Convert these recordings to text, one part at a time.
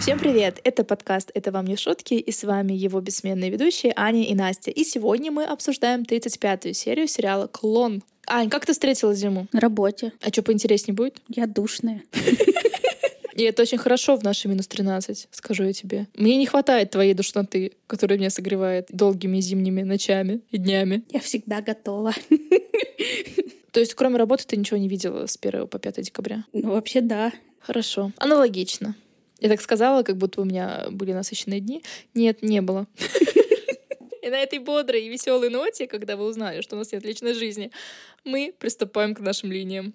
Всем привет! Это подкаст «Это вам не шутки» и с вами его бессменные ведущие Аня и Настя. И сегодня мы обсуждаем 35-ю серию сериала «Клон». Ань, как ты встретила зиму? На работе. А что, поинтереснее будет? Я душная. И это очень хорошо в наши минус 13, скажу я тебе. Мне не хватает твоей душноты, которая меня согревает долгими зимними ночами и днями. Я всегда готова. То есть, кроме работы, ты ничего не видела с 1 по 5 декабря? Ну, вообще, да. Хорошо. Аналогично. Я так сказала, как будто у меня были насыщенные дни. Нет, не было. И на этой бодрой и веселой ноте, когда вы узнали, что у нас нет личной жизни, мы приступаем к нашим линиям.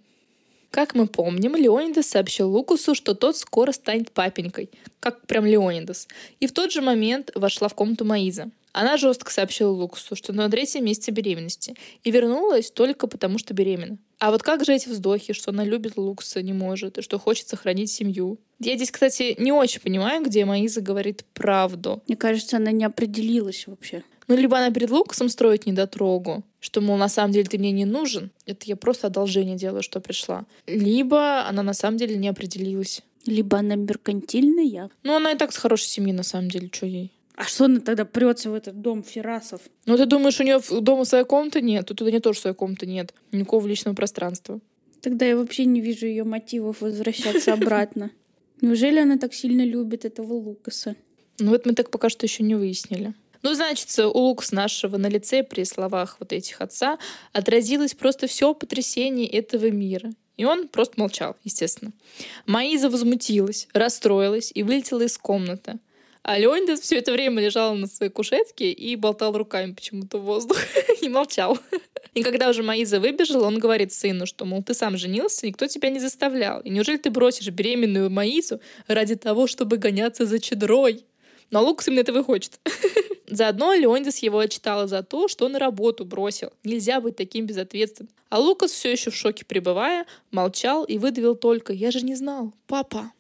Как мы помним, Леонидас сообщил Лукусу, что тот скоро станет папенькой, как прям Леонидас. И в тот же момент вошла в комнату Маиза. Она жестко сообщила Лукусу, что на третьем месяце беременности, и вернулась только потому, что беременна. А вот как же эти вздохи, что она любит Лукуса, не может, и что хочет сохранить семью? Я здесь, кстати, не очень понимаю, где Маиза говорит правду. Мне кажется, она не определилась вообще. Ну, либо она перед Лукасом строит недотрогу, что, мол, на самом деле ты мне не нужен, это я просто одолжение делаю, что пришла. Либо она на самом деле не определилась. Либо она меркантильная. Ну, она и так с хорошей семьи, на самом деле, что ей. А что она тогда прется в этот дом Ферасов? Ну, ты думаешь, у нее дома своей комнаты нет? Тут у нее тоже своей комнаты нет. Никакого личного пространства. Тогда я вообще не вижу ее мотивов возвращаться обратно. Неужели она так сильно любит этого Лукаса? Ну, вот мы так пока что еще не выяснили. Ну, значит, у Лукас нашего на лице при словах вот этих отца отразилось просто все потрясение этого мира. И он просто молчал, естественно. Маиза возмутилась, расстроилась и вылетела из комнаты. А Леонидас все это время лежал на своей кушетке и болтал руками почему-то в воздух и молчал. И когда уже Маиза выбежала, он говорит сыну, что, мол, ты сам женился, никто тебя не заставлял. И неужели ты бросишь беременную Маизу ради того, чтобы гоняться за чедрой? Но Лукас именно этого и хочет. Заодно Леонидас его отчитала за то, что он работу бросил. Нельзя быть таким безответственным. А Лукас, все еще в шоке пребывая, молчал и выдавил только «Я же не знал, папа».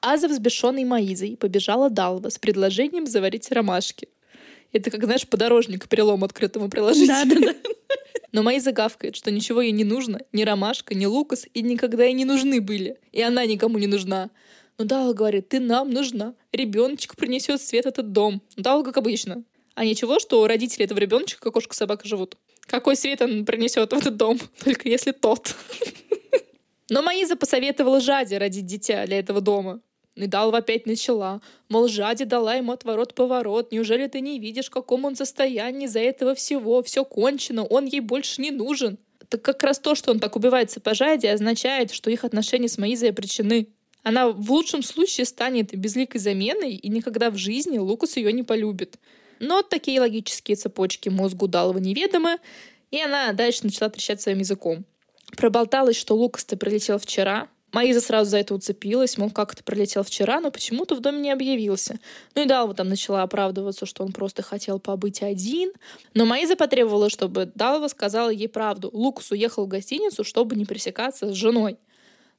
А за взбешенной Маизой побежала Далва с предложением заварить ромашки. Это как, знаешь, подорожник перелом открытому приложить. Да, да, да. Но Маиза гавкает, что ничего ей не нужно, ни ромашка, ни лукас, и никогда ей не нужны были. И она никому не нужна. Но Дала говорит, ты нам нужна. Ребеночек принесет свет этот дом. Дала как обычно. А ничего, что у родителей этого ребеночка кошка собака живут. Какой свет он принесет в этот дом? Только если тот. Но Маиза посоветовала Жаде родить дитя для этого дома. И Далва опять начала. Мол, Жаде дала ему отворот-поворот. Неужели ты не видишь, в каком он состоянии из-за этого всего? Все кончено, он ей больше не нужен. Так как раз то, что он так убивается по Жаде, означает, что их отношения с Маизой обречены. Она в лучшем случае станет безликой заменой, и никогда в жизни Лукас ее не полюбит. Но такие логические цепочки мозгу Далова неведомы, и она дальше начала трещать своим языком. Проболталась, что Лукас-то прилетел вчера, Маиза сразу за это уцепилась, мол, как это пролетел вчера, но почему-то в доме не объявился. Ну и Далва там начала оправдываться, что он просто хотел побыть один. Но Маиза потребовала, чтобы Далва сказала ей правду. Лукас уехал в гостиницу, чтобы не пересекаться с женой.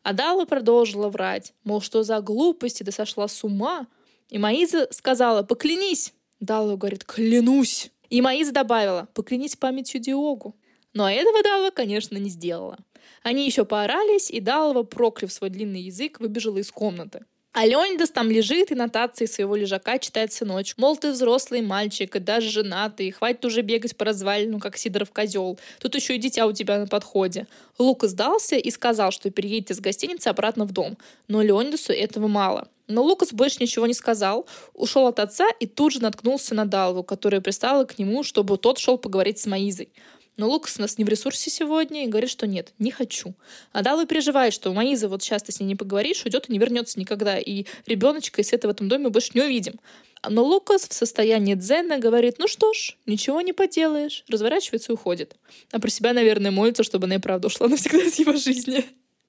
А Далва продолжила врать, мол, что за глупости, да сошла с ума. И Маиза сказала, поклянись. Далва говорит, клянусь. И Маиза добавила, поклянись памятью Диогу. Но этого Далва, конечно, не сделала. Они еще поорались, и Далова, прокляв свой длинный язык, выбежала из комнаты. А Леонидас там лежит и нотации своего лежака читает всю ночь. Мол, ты взрослый мальчик, и даже женатый, хватит уже бегать по развалину, как Сидоров козел. Тут еще и дитя у тебя на подходе. Лука сдался и сказал, что переедет из гостиницы обратно в дом. Но Леонидасу этого мало. Но Лукас больше ничего не сказал, ушел от отца и тут же наткнулся на Далву, которая пристала к нему, чтобы тот шел поговорить с Маизой. Но Лукас у нас не в ресурсе сегодня и говорит, что нет, не хочу. А Дала переживает, что Маиза вот сейчас ты с ней не поговоришь, уйдет и не вернется никогда. И ребеночка и света в этом доме больше не увидим. Но Лукас в состоянии дзена говорит, ну что ж, ничего не поделаешь, разворачивается и уходит. А про себя, наверное, молится, чтобы она и правда ушла навсегда из его жизни.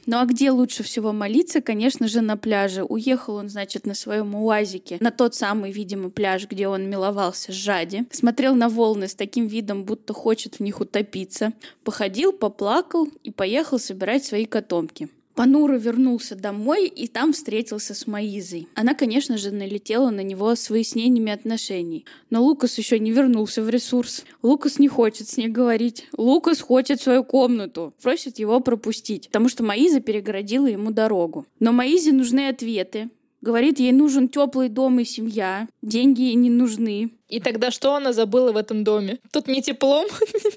Ну а где лучше всего молиться? Конечно же, на пляже. Уехал он, значит, на своем уазике на тот самый, видимо, пляж, где он миловался с Жади. Смотрел на волны с таким видом, будто хочет в них утопиться. Походил, поплакал и поехал собирать свои котомки. Панура вернулся домой и там встретился с Маизой. Она, конечно же, налетела на него с выяснениями отношений. Но Лукас еще не вернулся в ресурс. Лукас не хочет с ней говорить. Лукас хочет свою комнату. Просит его пропустить, потому что Маиза перегородила ему дорогу. Но Маизе нужны ответы. Говорит, ей нужен теплый дом и семья, деньги ей не нужны. И тогда что она забыла в этом доме? Тут ни теплом,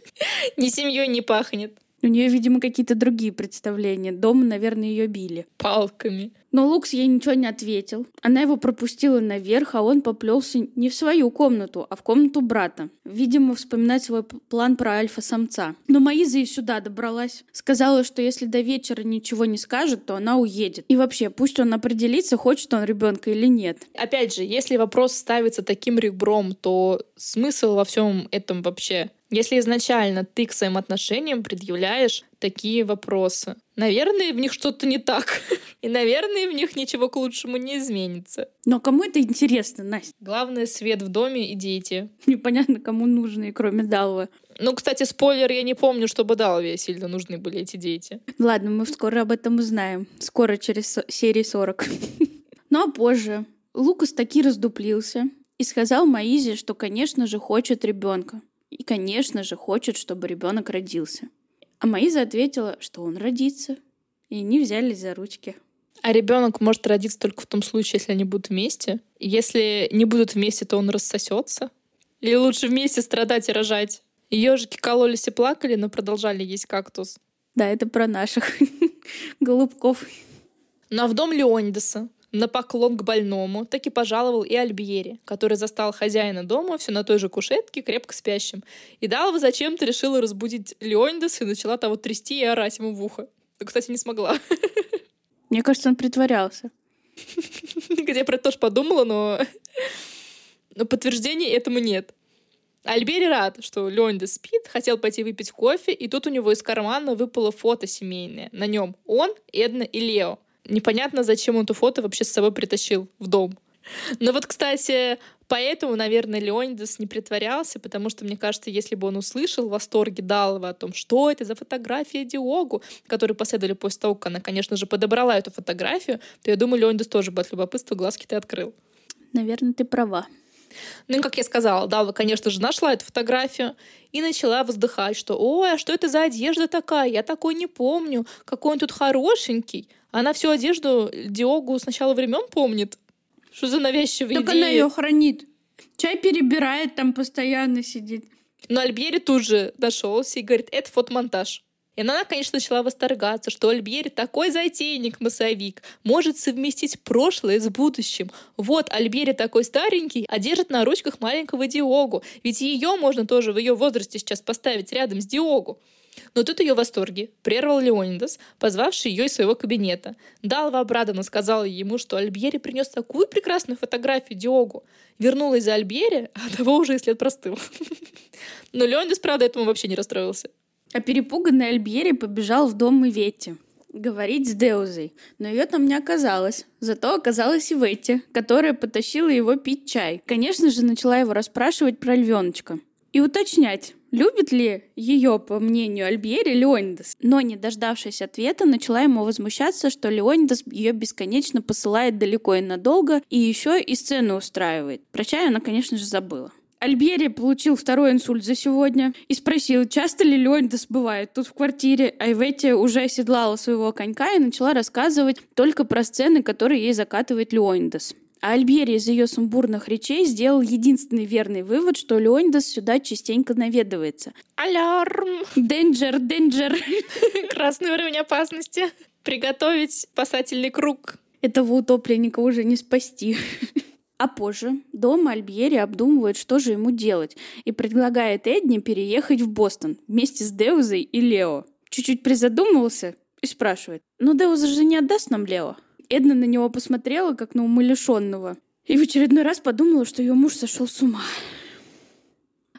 ни семьей не пахнет. У нее, видимо, какие-то другие представления. Дома, наверное, ее били. Палками. Но Лукс ей ничего не ответил. Она его пропустила наверх, а он поплелся не в свою комнату, а в комнату брата. Видимо, вспоминать свой план про альфа-самца. Но Маиза и сюда добралась. Сказала, что если до вечера ничего не скажет, то она уедет. И вообще, пусть он определится, хочет он ребенка или нет. Опять же, если вопрос ставится таким ребром, то смысл во всем этом вообще если изначально ты к своим отношениям предъявляешь такие вопросы, наверное, в них что-то не так. И, наверное, в них ничего к лучшему не изменится. Но кому это интересно, Настя? Главное, свет в доме и дети. Непонятно, кому нужны, кроме Далвы. Ну, кстати, спойлер, я не помню, чтобы Далве сильно нужны были эти дети. Ладно, мы скоро об этом узнаем. Скоро, через серии 40. Ну, а позже Лукас таки раздуплился и сказал Маизе, что, конечно же, хочет ребенка. И, конечно же, хочет, чтобы ребенок родился. А Маиза ответила, что он родится. И они взялись за ручки. А ребенок может родиться только в том случае, если они будут вместе. Если не будут вместе, то он рассосется. Или лучше вместе страдать и рожать. Ежики кололись и плакали, но продолжали есть кактус. Да, это про наших голубков. Ну а в дом Леонидаса на поклон к больному таки пожаловал и Альбьери, который застал хозяина дома все на той же кушетке, крепко спящим. И Далва зачем-то решила разбудить Леонидаса и начала того трясти и орать ему в ухо. Но, кстати, не смогла. Мне кажется, он притворялся. Я про это тоже подумала, но... но подтверждений этому нет. Альбери рад, что Леонидас спит, хотел пойти выпить кофе, и тут у него из кармана выпало фото семейное. На нем он, Эдна и Лео непонятно, зачем он эту фото вообще с собой притащил в дом. Но вот, кстати, поэтому, наверное, Леонидас не притворялся, потому что, мне кажется, если бы он услышал восторги Далова о том, что это за фотография Диогу, которые последовали после того, как она, конечно же, подобрала эту фотографию, то я думаю, Леонидас тоже бы от любопытства глазки ты открыл. Наверное, ты права. Ну и, как я сказала, Дава, конечно же, нашла эту фотографию и начала вздыхать, что «Ой, а что это за одежда такая? Я такой не помню. Какой он тут хорошенький». Она всю одежду Диогу с начала времен помнит. Что за навязчивые так идеи? она ее хранит. Чай перебирает, там постоянно сидит. Но Альбери тут же нашелся и говорит, это фотомонтаж. И она, конечно, начала восторгаться, что Альбери такой затейник-массовик, может совместить прошлое с будущим. Вот Альбери такой старенький, а держит на ручках маленького Диогу. Ведь ее можно тоже в ее возрасте сейчас поставить рядом с Диогу. Но тут ее восторги прервал Леонидас, позвавший ее из своего кабинета. Далва обрадованно сказала ему, что Альбери принес такую прекрасную фотографию Диогу. Вернулась за Альбери, а того уже и след простыл. Но Леонидас, правда, этому вообще не расстроился. А перепуганный Альбери побежал в дом Иветти говорить с Деузой, но ее там не оказалось. Зато оказалась Иветти, которая потащила его пить чай. Конечно же, начала его расспрашивать про львеночка. И уточнять, любит ли ее, по мнению Альбьери, Леонидас. Но, не дождавшись ответа, начала ему возмущаться, что Леонидас ее бесконечно посылает далеко и надолго, и еще и сцену устраивает. Про чай она, конечно же, забыла. Альбери получил второй инсульт за сегодня и спросил, часто ли Леонидас бывает тут в квартире. А Иветти уже оседлала своего конька и начала рассказывать только про сцены, которые ей закатывает Леонидас. А Альбери из ее сумбурных речей сделал единственный верный вывод, что Леонидас сюда частенько наведывается. Алярм! Денджер, денджер! Красный уровень опасности. Приготовить спасательный круг. Этого утопленника уже не спасти. А позже дома Альбьери обдумывает, что же ему делать, и предлагает Эдни переехать в Бостон вместе с Деузой и Лео. Чуть-чуть призадумывался и спрашивает, «Ну Деуза же не отдаст нам Лео?» Эдна на него посмотрела, как на умалишенного. И в очередной раз подумала, что ее муж сошел с ума.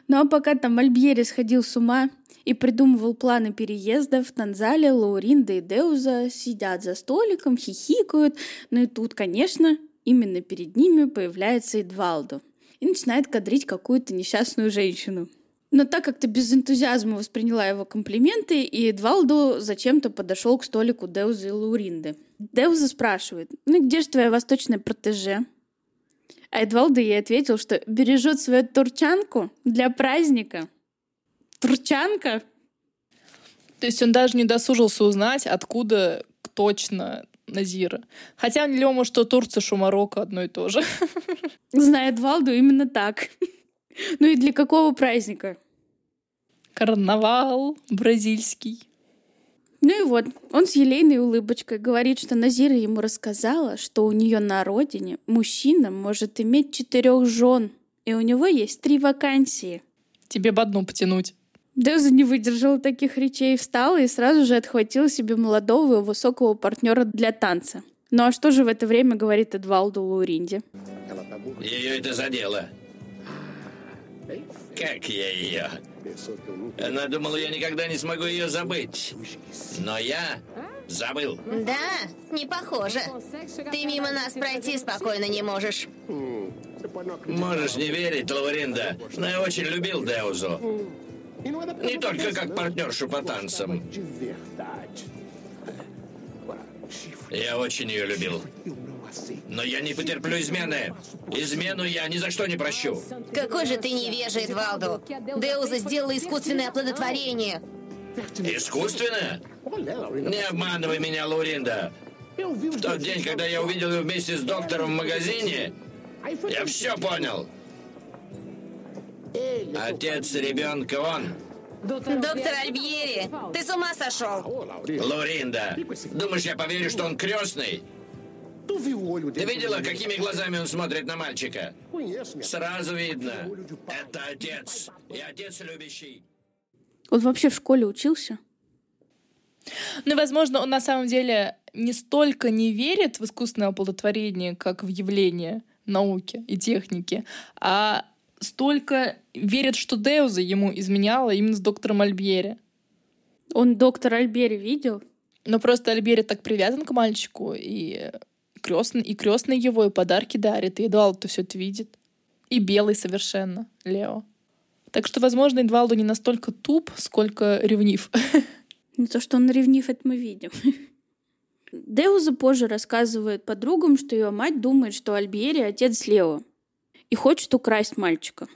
Ну а пока там Альбьери сходил с ума и придумывал планы переезда, в Танзале Лауринда и Деуза сидят за столиком, хихикают. Ну и тут, конечно, именно перед ними появляется Эдвалдо и начинает кадрить какую-то несчастную женщину. Но так как ты без энтузиазма восприняла его комплименты, и Эдвалдо зачем-то подошел к столику Деузы и Лауринды. Деуза спрашивает, ну где же твоя восточная протеже? А Эдвалдо ей ответил, что бережет свою турчанку для праздника. Турчанка? То есть он даже не досужился узнать, откуда точно Назира. Хотя Лема, что Турция, что Марокко одно и то же. Знает Валду именно так. Ну и для какого праздника? Карнавал бразильский. Ну и вот, он с елейной улыбочкой говорит, что Назира ему рассказала, что у нее на родине мужчина может иметь четырех жен, и у него есть три вакансии. Тебе бы одну потянуть. Деза не выдержала таких речей, встала и сразу же отхватила себе молодого и высокого партнера для танца. Ну а что же в это время говорит Эдвалду Лауринди? Ее это задело. Как я ее? Она думала, я никогда не смогу ее забыть. Но я забыл. Да, не похоже. Ты мимо нас пройти спокойно не можешь. Можешь не верить, Лавринда, но я очень любил Деузу. Не только как партнершу по танцам. Я очень ее любил. Но я не потерплю измены. Измену я ни за что не прощу. Какой же ты невежий, Эдвалду. Деуза сделала искусственное оплодотворение. Искусственное? Не обманывай меня, Луринда. В тот день, когда я увидел ее вместе с доктором в магазине, я все понял. Отец ребенка он. Доктор Альбьери, ты с ума сошел? Луринда, думаешь, я поверю, что он крестный? Ты видела, какими глазами он смотрит на мальчика? Сразу видно. Это отец. И отец любящий. Он вообще в школе учился? Ну, возможно, он на самом деле не столько не верит в искусственное оплодотворение, как в явление науки и техники, а столько верит, что Деуза ему изменяла именно с доктором Альбьери. Он доктор Альбери видел? Но просто Альбери так привязан к мальчику, и крестный, и крестный его, и подарки дарит, и Эдуалд-то все это видит. И белый совершенно, Лео. Так что, возможно, Эдвалду не настолько туп, сколько ревнив. Не то, что он ревнив, это мы видим. Деуза позже рассказывает подругам, что ее мать думает, что Альбери отец Лео и хочет украсть мальчика.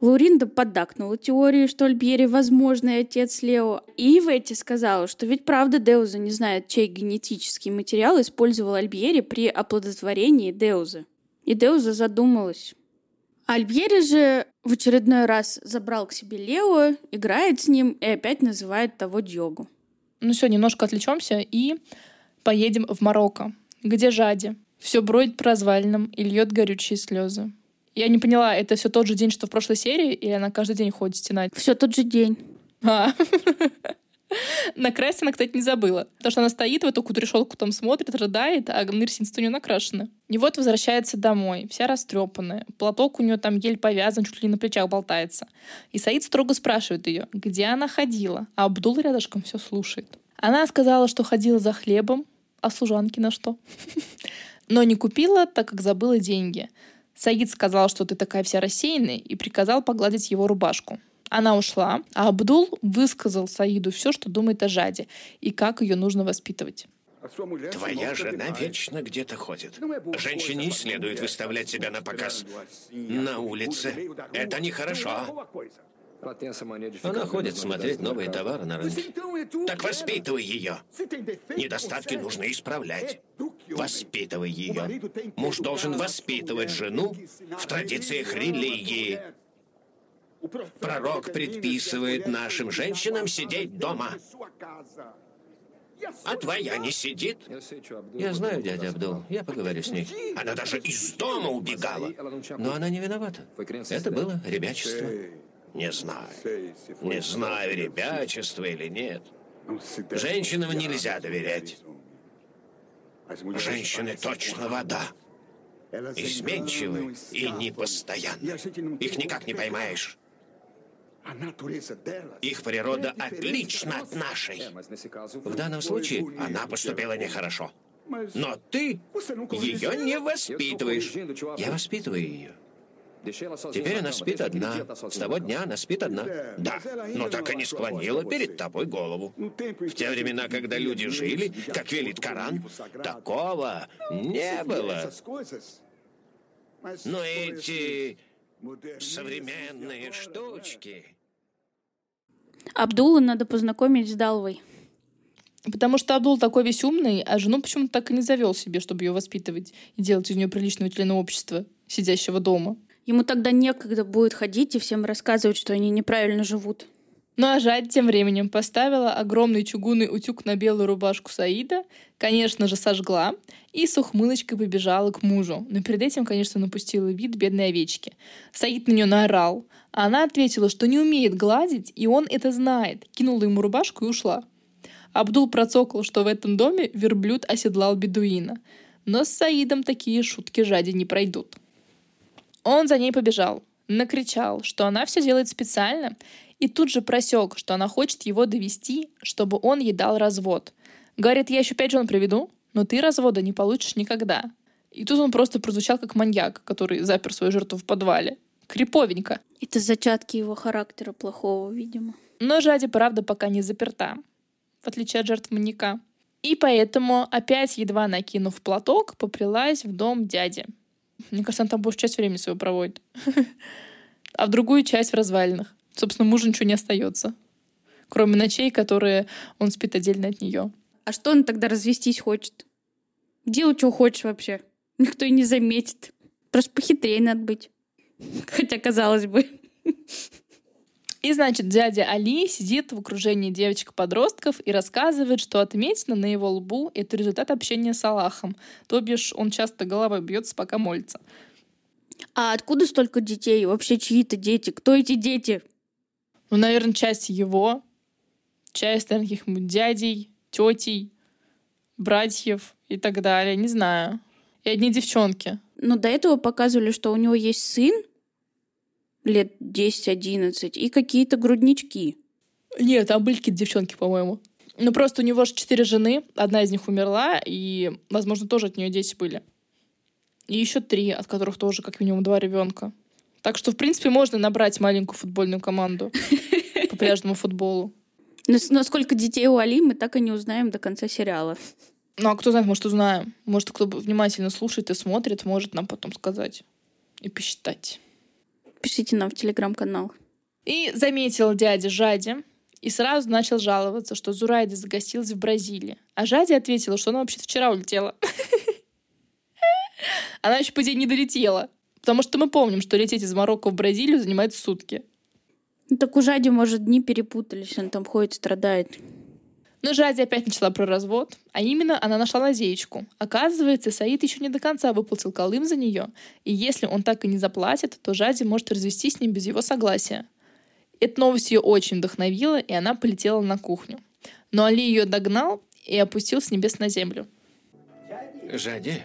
Лауринда поддакнула теории, что Альбери возможный отец Лео, и Иветти сказала, что ведь правда Деуза не знает, чей генетический материал использовал Альбери при оплодотворении Деузы. И Деуза задумалась. Альбери же в очередной раз забрал к себе Лео, играет с ним и опять называет того Дьогу. Ну все, немножко отвлечемся и поедем в Марокко, где Жади все бродит по развалинам и льет горючие слезы. Я не поняла, это все тот же день, что в прошлой серии, или она каждый день ходит стенать? Все тот же день. А. Накрасить она, кстати, не забыла. Потому что она стоит в эту кудряшолку, там смотрит, рыдает, а нырсинство у нее накрашено. И вот возвращается домой, вся растрепанная. Платок у нее там еле повязан, чуть ли не на плечах болтается. И Саид строго спрашивает ее, где она ходила. А Абдул рядышком все слушает. Она сказала, что ходила за хлебом, а служанки на что? Но не купила, так как забыла деньги. Саид сказал, что ты такая вся рассеянная, и приказал погладить его рубашку. Она ушла, а Абдул высказал Саиду все, что думает о Жаде и как ее нужно воспитывать. Твоя жена вечно где-то ходит. Женщине не следует выставлять себя на показ на улице. Это нехорошо. Она ходит смотреть новые товары на рынке. Так воспитывай ее. Недостатки нужно исправлять. Воспитывай ее. Муж должен воспитывать жену в традициях религии. Пророк предписывает нашим женщинам сидеть дома. А твоя не сидит? Я знаю, дядя Абдул. Я поговорю с ней. Она даже из дома убегала. Но она не виновата. Это было ребячество. Не знаю. Не знаю, ребячество или нет. Женщинам нельзя доверять. Женщины точно вода. Изменчивы и непостоянны. Их никак не поймаешь. Их природа отлична от нашей. В данном случае она поступила нехорошо. Но ты ее не воспитываешь. Я воспитываю ее. Теперь она спит одна. С того дня она спит одна. Да, но так и не склонила перед тобой голову. В те времена, когда люди жили, как велит Коран, такого не было. Но эти современные штучки... Абдулла надо познакомить с Далвой. Потому что Абдул такой весь умный, а жену почему-то так и не завел себе, чтобы ее воспитывать и делать из нее приличного члена общества, сидящего дома. Ему тогда некогда будет ходить и всем рассказывать, что они неправильно живут. Ну а Жать тем временем поставила огромный чугунный утюг на белую рубашку Саида, конечно же, сожгла и с ухмылочкой побежала к мужу. Но перед этим, конечно, напустила вид бедной овечки. Саид на нее наорал, а она ответила, что не умеет гладить, и он это знает. Кинула ему рубашку и ушла. Абдул процокал, что в этом доме верблюд оседлал бедуина. Но с Саидом такие шутки жади не пройдут. Он за ней побежал, накричал, что она все делает специально, и тут же просек, что она хочет его довести, чтобы он ей дал развод. Говорит, я еще пять жен приведу, но ты развода не получишь никогда. И тут он просто прозвучал как маньяк, который запер свою жертву в подвале. Криповенько. Это зачатки его характера плохого, видимо. Но Жади, правда, пока не заперта, в отличие от жертв маньяка. И поэтому, опять едва накинув платок, попрялась в дом дяди. Мне кажется, она там большую часть времени своего проводит. А в другую часть в развалинах. Собственно, мужу ничего не остается. Кроме ночей, которые он спит отдельно от нее. А что он тогда развестись хочет? Делай, что хочешь вообще. Никто и не заметит. Просто похитрее надо быть. Хотя, казалось бы. И, значит, дядя Али сидит в окружении девочек-подростков и рассказывает, что отметина на его лбу — это результат общения с Аллахом. То бишь, он часто головой бьется, пока молится. А откуда столько детей? Вообще чьи-то дети? Кто эти дети? Ну, наверное, часть его, часть, наверное, каких-нибудь дядей, тетей, братьев и так далее. Не знаю. И одни девчонки. Но до этого показывали, что у него есть сын лет 10-11 и какие-то груднички. Нет, там были какие-то девчонки, по-моему. Ну, просто у него же четыре жены, одна из них умерла, и, возможно, тоже от нее дети были. И еще три, от которых тоже как минимум два ребенка. Так что, в принципе, можно набрать маленькую футбольную команду по пляжному футболу. Но, сколько детей у Али, мы так и не узнаем до конца сериала. Ну, а кто знает, может, узнаем. Может, кто внимательно слушает и смотрит, может нам потом сказать и посчитать. Пишите нам в телеграм-канал. И заметил дядя Жади, и сразу начал жаловаться, что Зурайда загостилась в Бразилии. А Жади ответила, что она вообще вчера улетела. Она еще по день не долетела. Потому что мы помним, что лететь из Марокко в Бразилию занимает сутки. Ну, так у Жади, может, дни перепутались, он там ходит, страдает. Но Жади опять начала про развод, а именно она нашла лазеечку. Оказывается, Саид еще не до конца выплатил Колым за нее, и если он так и не заплатит, то Жади может развестись с ним без его согласия. Эта новость ее очень вдохновила, и она полетела на кухню. Но Али ее догнал и опустил с небес на землю. Жади,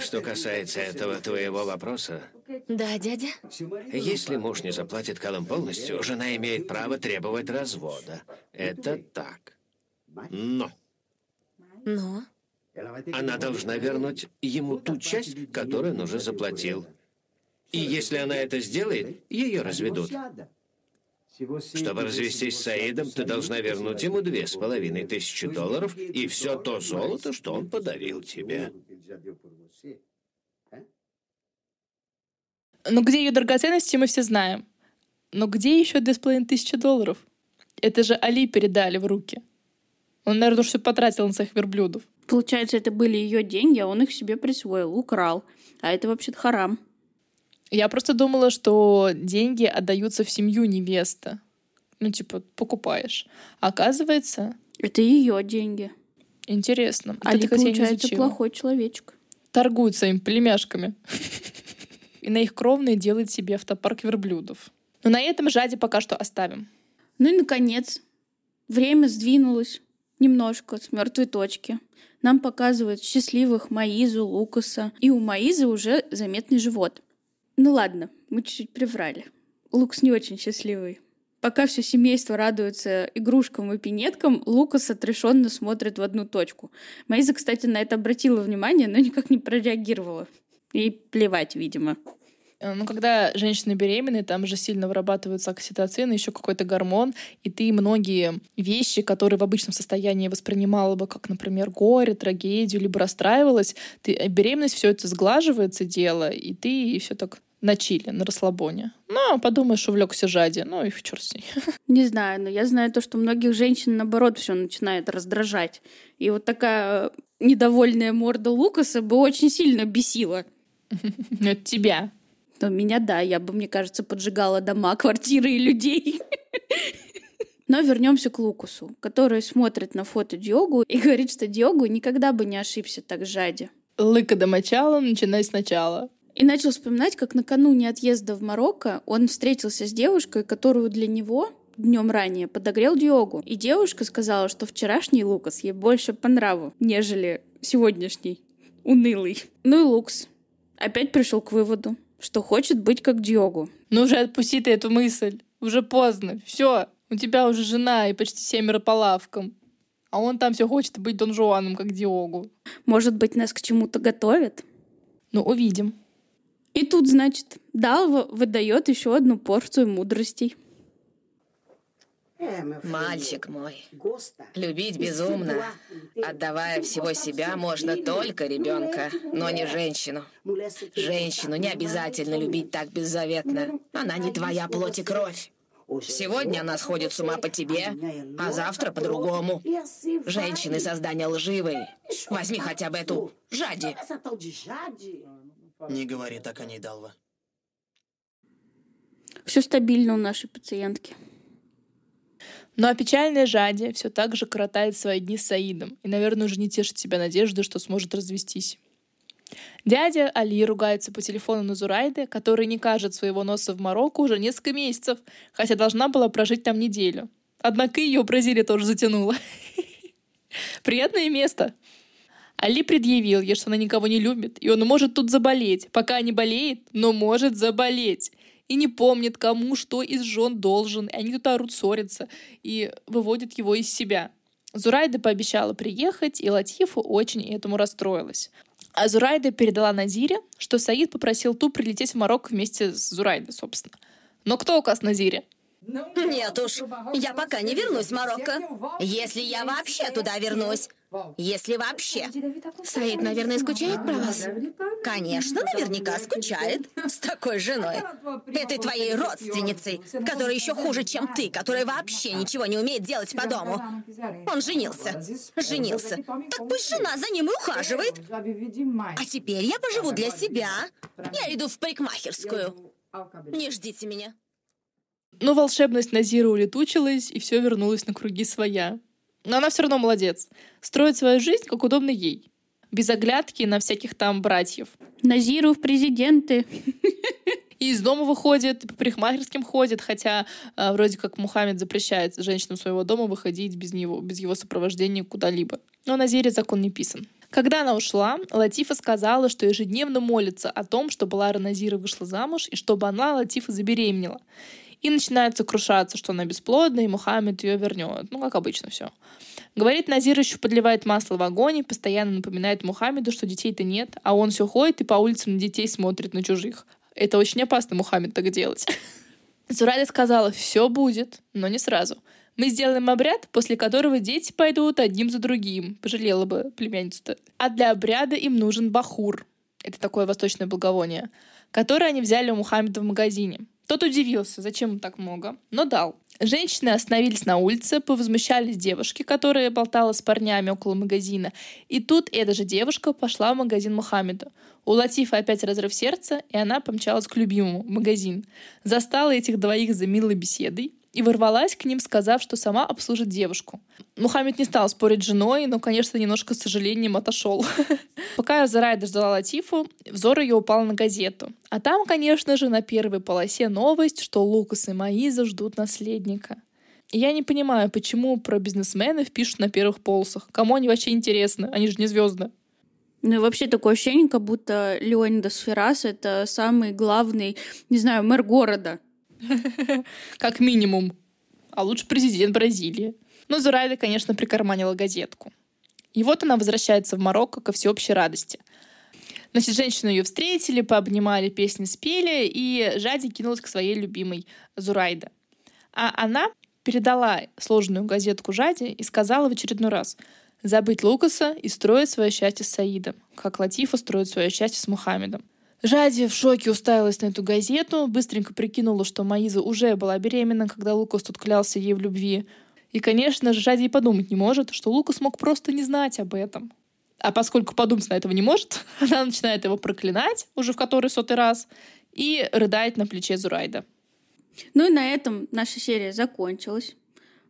что касается этого твоего вопроса, Да, дядя? если муж не заплатит Калым полностью, жена имеет право требовать развода. Это так. Но Но? она должна вернуть ему ту часть, которую он уже заплатил. И если она это сделает, ее разведут. Чтобы развестись с Саидом, ты должна вернуть ему две с половиной тысячи долларов и все то золото, что он подарил тебе. Но где ее драгоценности, мы все знаем. Но где еще две с половиной тысячи долларов? Это же Али передали в руки. Он, наверное, все потратил на своих верблюдов. Получается, это были ее деньги, а он их себе присвоил, украл. А это вообще-то харам. Я просто думала, что деньги отдаются в семью невесты. Ну, типа, покупаешь. А оказывается... Это ее деньги. Интересно. Это, я не получается, плохой человечек. Торгуют своими племяшками. И на их кровные делает себе автопарк верблюдов. Но на этом Жади пока что оставим. Ну и, наконец, время сдвинулось немножко с мертвой точки. Нам показывают счастливых Маизу, Лукаса. И у Маизы уже заметный живот. Ну ладно, мы чуть-чуть приврали. Лукас не очень счастливый. Пока все семейство радуется игрушкам и пинеткам, Лукас отрешенно смотрит в одну точку. Маиза, кстати, на это обратила внимание, но никак не прореагировала. Ей плевать, видимо. Э, Ну, когда женщины беременны, там же сильно вырабатываются окситоцин, еще какой-то гормон, и ты многие вещи, которые в обычном состоянии воспринимала бы как, например, горе, трагедию, либо расстраивалась, ты, э, беременность все это сглаживается дело, и ты все так на чили, на расслабоне. Ну, подумаешь, увлекся Жади. Ну и в черт с ней. Не знаю, но я знаю то, что многих женщин, наоборот, все начинает раздражать. И вот такая недовольная морда Лукаса бы очень сильно бесила. Это тебя. Но меня, да, я бы, мне кажется, поджигала дома, квартиры и людей. Но вернемся к Лукусу, который смотрит на фото Диогу и говорит, что Диогу никогда бы не ошибся так Жади. Лыка до мочала, начинай сначала. И начал вспоминать, как накануне отъезда в Марокко он встретился с девушкой, которую для него днем ранее подогрел Диогу. И девушка сказала, что вчерашний Лукас ей больше по нраву, нежели сегодняшний унылый. Ну и Лукс опять пришел к выводу, что хочет быть как Диогу. Ну уже отпусти ты эту мысль. Уже поздно. Все, у тебя уже жена и почти семеро по лавкам. А он там все хочет быть Дон Жуаном, как Диогу. Может быть, нас к чему-то готовят? Ну, увидим. И тут, значит, Далва выдает еще одну порцию мудростей. Мальчик мой, любить безумно, отдавая всего себя, можно только ребенка, но не женщину. Женщину не обязательно любить так беззаветно. Она не твоя плоть и кровь. Сегодня она сходит с ума по тебе, а завтра по-другому. Женщины создания лживые. Возьми хотя бы эту Жади. Не говори так о ней, Далва. Все стабильно у нашей пациентки. Ну а печальная Жади все так же коротает свои дни с Саидом и, наверное, уже не тешит себя надежды, что сможет развестись. Дядя Али ругается по телефону на Зурайде, который не кажет своего носа в Марокко уже несколько месяцев, хотя должна была прожить там неделю. Однако ее Бразилия тоже затянула. Приятное место. Али предъявил ей, что она никого не любит, и он может тут заболеть. Пока не болеет, но может заболеть. И не помнит, кому что из жен должен. И они тут орут, ссорятся и выводят его из себя. Зурайда пообещала приехать, и Латифу очень этому расстроилась. А Зурайда передала Назире, что Саид попросил ту прилететь в Марокко вместе с Зурайдой, собственно. Но кто указ Назире? Нет уж, я пока не вернусь в Марокко. Если я вообще туда вернусь. Если вообще. Саид, наверное, скучает про вас? Конечно, наверняка скучает. С такой женой. Этой твоей родственницей, которая еще хуже, чем ты, которая вообще ничего не умеет делать по дому. Он женился. Женился. Так пусть жена за ним и ухаживает. А теперь я поживу для себя. Я иду в парикмахерскую. Не ждите меня. Но волшебность Назира улетучилась, и все вернулось на круги своя. Но она все равно молодец. Строит свою жизнь, как удобно ей. Без оглядки на всяких там братьев. Назиру в президенты. И из дома выходит, по парикмахерским ходит, хотя э, вроде как Мухаммед запрещает женщинам своего дома выходить без него, без его сопровождения куда-либо. Но на Зире закон не писан. Когда она ушла, Латифа сказала, что ежедневно молится о том, чтобы Лара Назира вышла замуж и чтобы она, Латифа, забеременела. И начинает сокрушаться, что она бесплодна, и Мухаммед ее вернет. Ну, как обычно все. Говорит, Назир еще подливает масло в огонь и постоянно напоминает Мухаммеду, что детей-то нет, а он все ходит и по улицам на детей смотрит на чужих. Это очень опасно, Мухаммед, так делать. Зурайда сказала, все будет, но не сразу. Мы сделаем обряд, после которого дети пойдут одним за другим. Пожалела бы племянницу-то. А для обряда им нужен бахур. Это такое восточное благовоние. Которое они взяли у Мухаммеда в магазине. Тот удивился, зачем ему так много, но дал. Женщины остановились на улице, повозмущались девушки, которая болтала с парнями около магазина. И тут эта же девушка пошла в магазин Мухаммеда. У Латифа опять разрыв сердца, и она помчалась к любимому в магазин. Застала этих двоих за милой беседой и ворвалась к ним, сказав, что сама обслужит девушку. Мухаммед не стал спорить с женой, но, конечно, немножко с сожалением отошел. Пока Зарайда ждала Латифу, взор ее упал на газету. А там, конечно же, на первой полосе новость, что Лукас и Маиза ждут наследника. И я не понимаю, почему про бизнесменов пишут на первых полосах. Кому они вообще интересны? Они же не звезды. Ну и вообще такое ощущение, как будто Леонидас Феррас — это самый главный, не знаю, мэр города. Как минимум. А лучше президент Бразилии. Но Зурайда, конечно, прикарманила газетку. И вот она возвращается в Марокко ко всеобщей радости. Значит, женщину ее встретили, пообнимали, песни спели, и Жади кинулась к своей любимой Зурайда. А она передала сложную газетку Жади и сказала в очередной раз забыть Лукаса и строить свое счастье с Саидом, как Латифа строит свое счастье с Мухаммедом. Жади в шоке уставилась на эту газету, быстренько прикинула, что Маиза уже была беременна, когда Лукас тут клялся ей в любви. И, конечно же, Жади и подумать не может, что Лукас мог просто не знать об этом. А поскольку подумать на этого не может, она начинает его проклинать уже в который сотый раз и рыдает на плече Зурайда. Ну и на этом наша серия закончилась.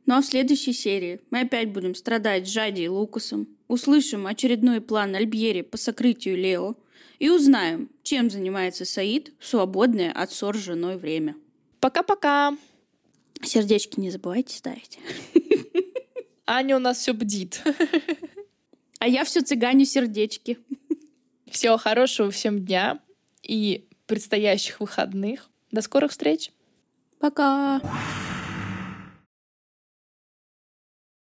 Ну а в следующей серии мы опять будем страдать с Жади и Лукасом, услышим очередной план Альбьери по сокрытию Лео и узнаем, чем занимается Саид в свободное от ссор с женой время. Пока-пока! Сердечки не забывайте ставить. Аня у нас все бдит. А я все цыганю сердечки. Всего хорошего всем дня и предстоящих выходных. До скорых встреч! Пока!